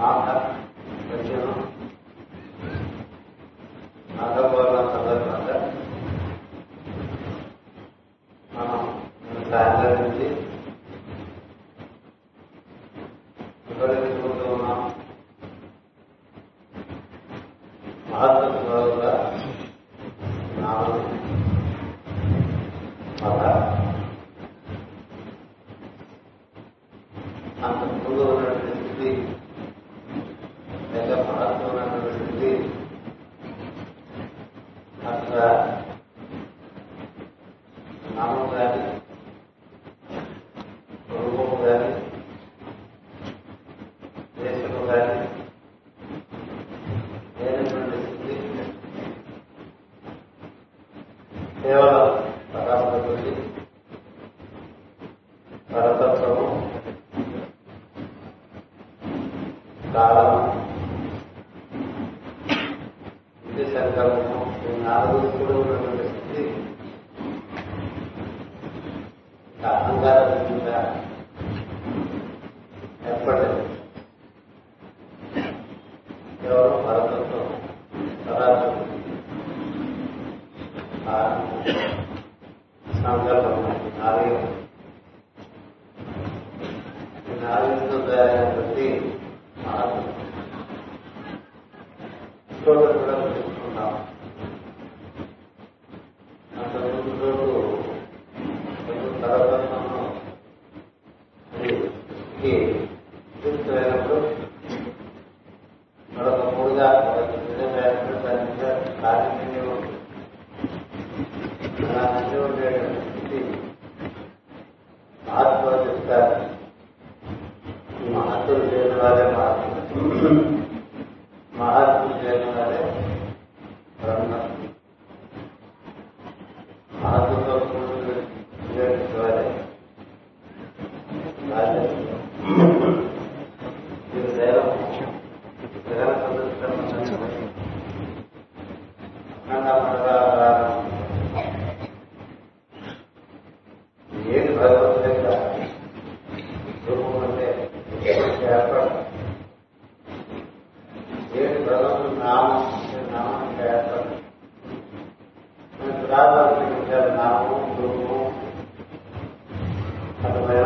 ครับ కేవలం పదార్థముడి Amen.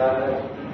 あ。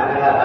have to have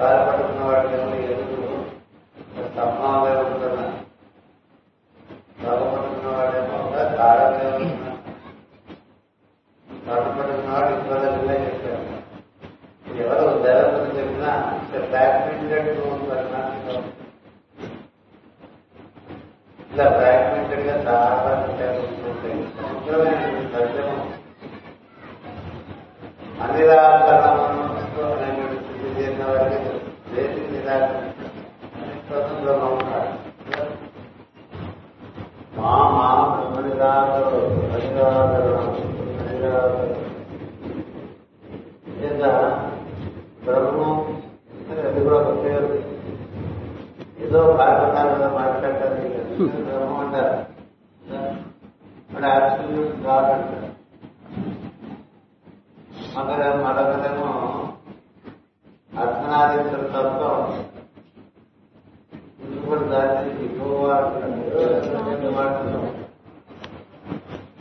قال absolute God అంటారు తత్వం ఇంకొకటి దానికి రెండు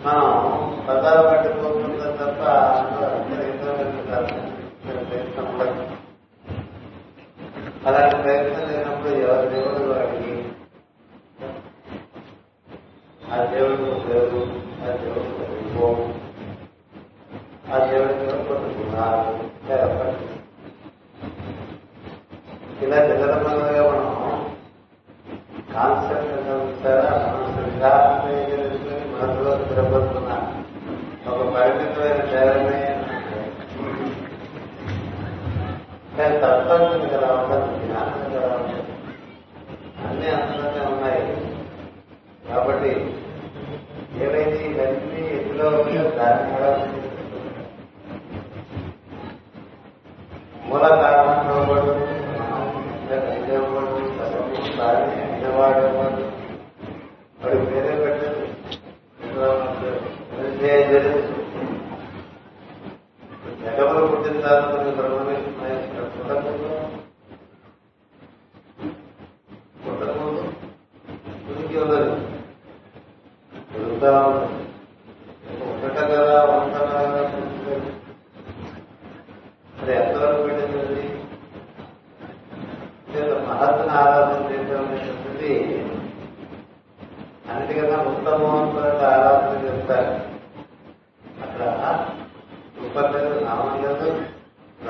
మనం పదాలు పట్టుకోకుండా తప్ప అలాంటి ప్రయత్నం లేనప్పుడు దేవుడు వాడికి ఆ దేవుడు ఇలా నిలదమలుగా మనం కాన్సెప్ట్ చూసారా మనసులో స్థిరపడుతున్న ఒక పరిమితమైన ధైర్యమే తత్వం కదా జ్ఞానం కదా అన్ని అంత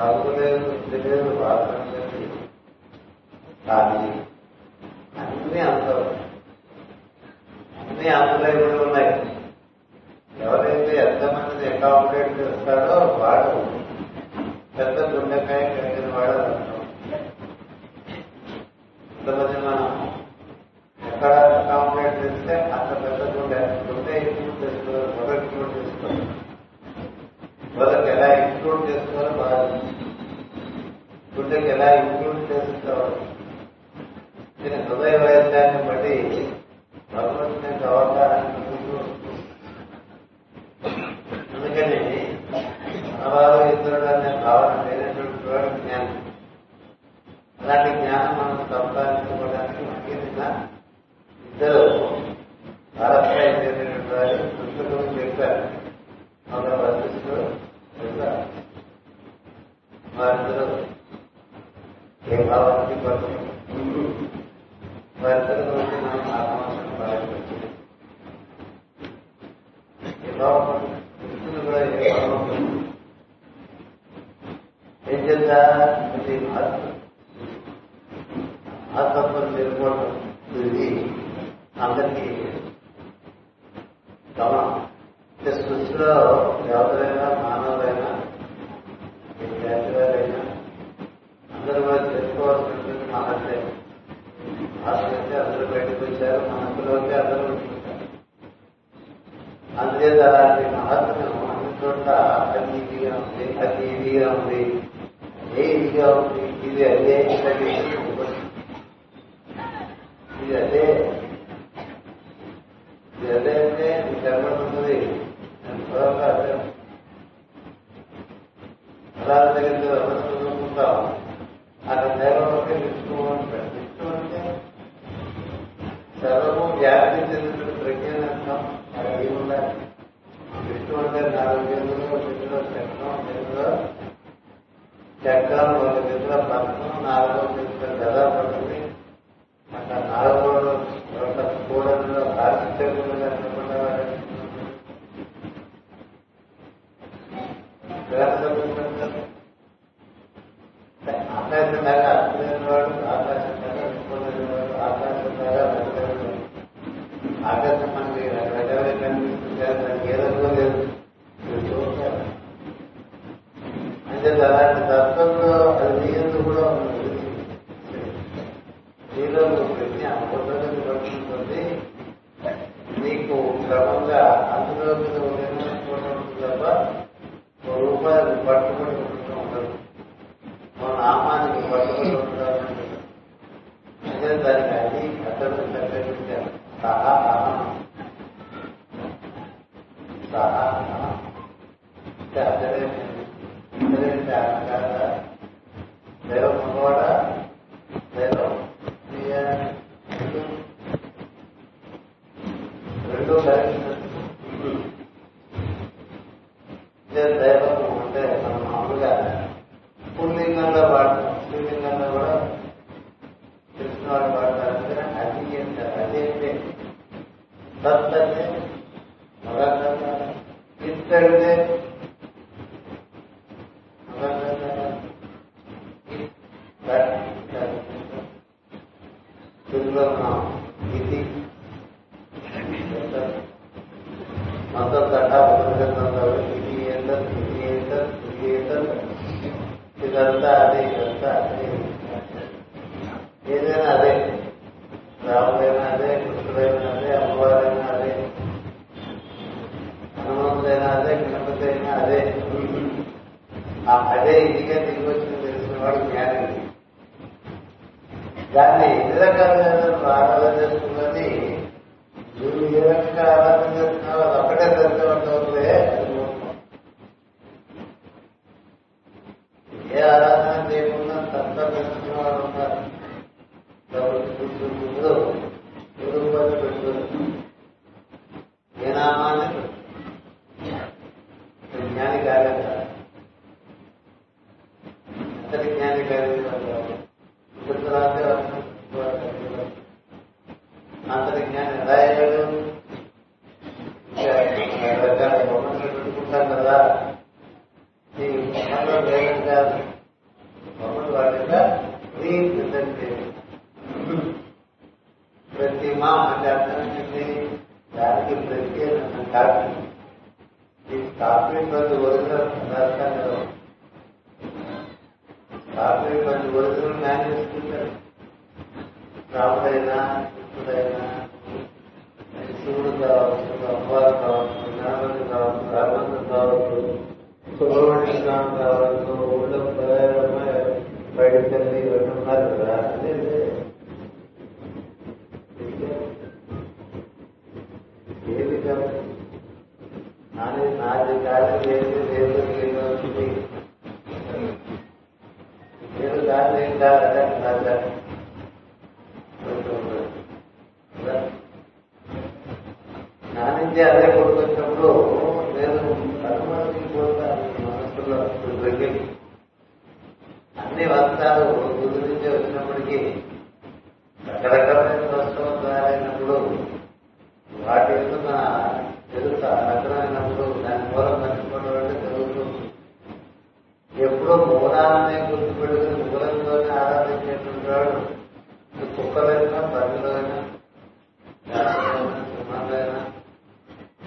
రంగులేదు లేదు వాసన లేదు. కానీ అన్ని అంతరం అన్ని అంతలేకుండా ఉన్నాయి. ఎవరైతే ఎంతమందిని అకామిడేట్ చేస్తాడో వాడు పెద్ద గుండెకాయ కలిగిన వాడు అర్థం. మనం ఎక్కడ అకామిడేట్ చేస్తే అంత పెద్ద గుండె గుండె ఇంప్రూవ్ చేసుకోవాలి మొదటి ఇంప్రూవ్ మొదటి ఎలా ప్రజలకు ఎలా ఇంక్లూడ్ చేస్తాం దీని హృదయ వైద్యాన్ని బట్టి భగవంతుని యొక్క vida eterna. زیادہ کتاب تک internet どうぞ。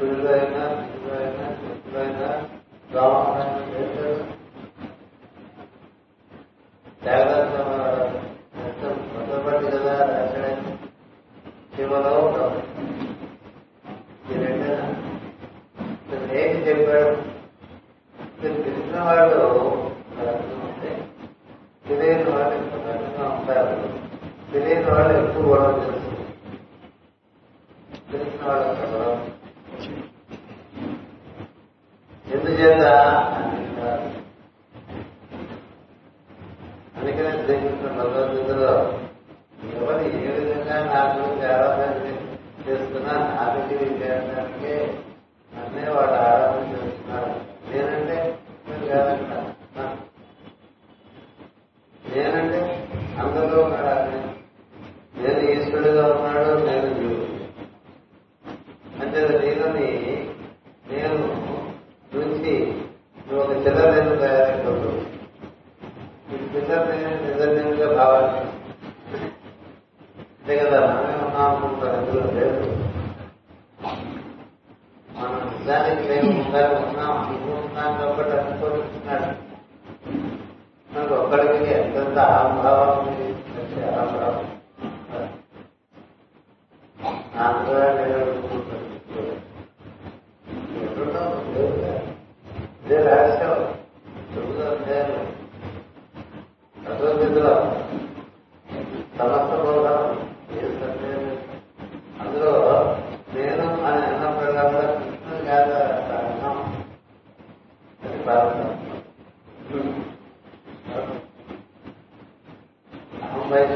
ございます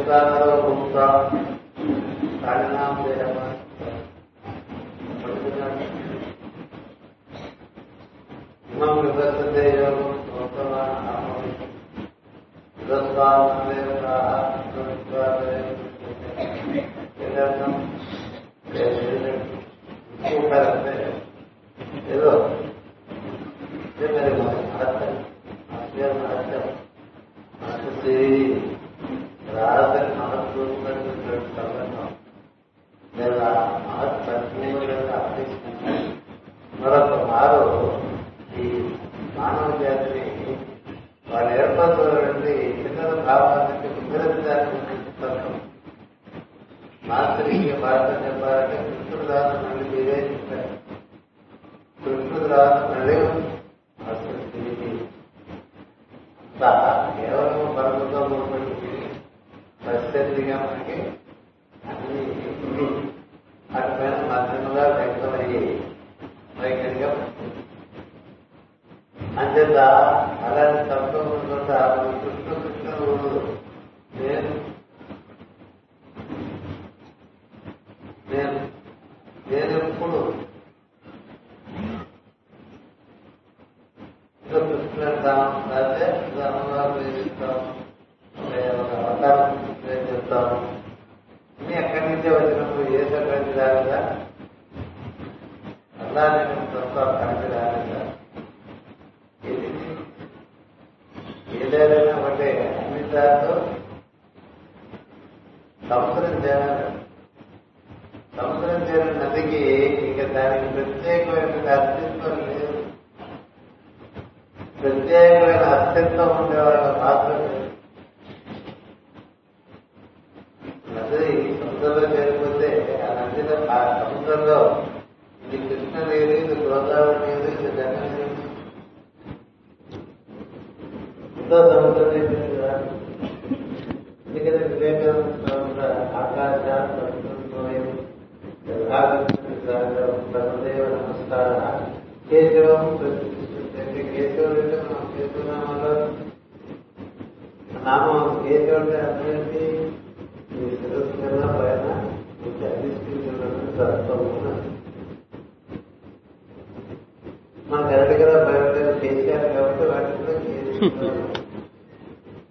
کا کا సంస్కృతి చేరాలి. సంస్కృతి చేరిన నదికి ఇంకా దానికి ప్రత్యేకమైన అస్తిత్వం లేదు. ప్రత్యేకమైన అస్తిత్వం ఉండేవాళ్ళ వాళ్ళ నది సముద్రంలో చేరిపోతే ఆ నదిలో ఆ సముద్రంలో ఇది కృష్ణ ఇది గోదావరి ఇది గంగ ఎంతో సముద్రం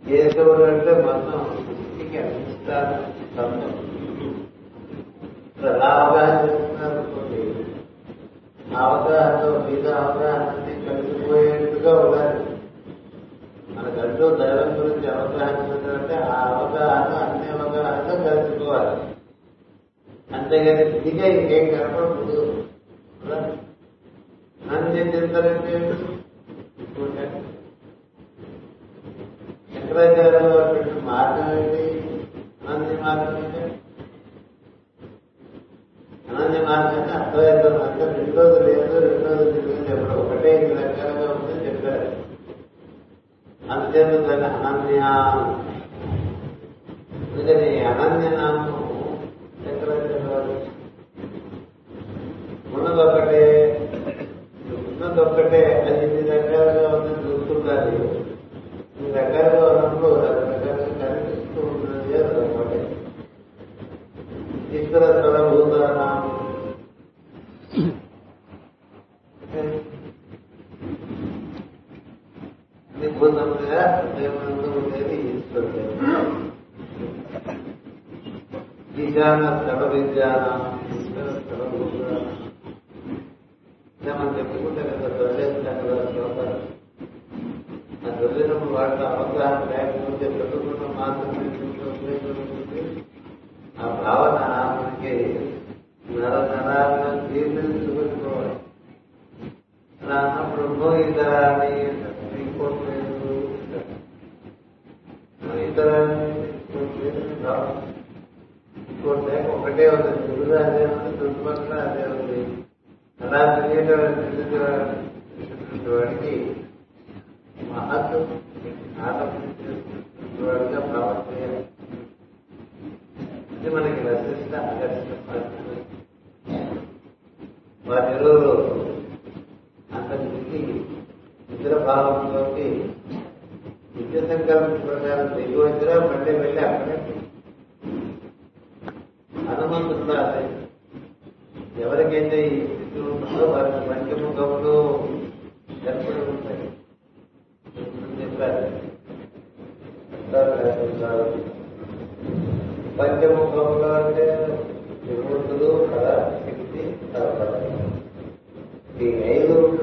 కేశవుడు మనం ఇంటికి అందిస్తారు అలా అవగాహన కలిసిపోయేట్టుగా ఉండాలి. మన గంటలో దైవం గురించి అవగాహన ఆ అవగాహన అన్ని అంతేగాని ఇదిగా ఇంకేం కనపడాలి दत्तकटे न दत्तकटे ఇంకోటి ఒకటే ఉంది. తెలుగు అదే ఉంది చుట్టుపక్కల అదే ఉంది. అలా తెలియటువంటి వాడికి మహత్తు ఆటంగా ఇది మనకి రసిష్ట ఆకర్షణ వారి ఇరువురు అంతకుమించి ఇతర భావంలోకి విద్య సంకల్ప వచ్చినా మళ్ళీ వెళ్ళి అక్కడే హనుమంతున్నారు ఎవరికైతే ఈ స్థితి ఉంటుందో వారికి మంచి ముఖంలో ఎప్పుడు ఉంటాయి చెప్పారు పంచముఖంలో అంటే విమూర్తులు కళ శక్తి తర్వాత. ఈ ఐదు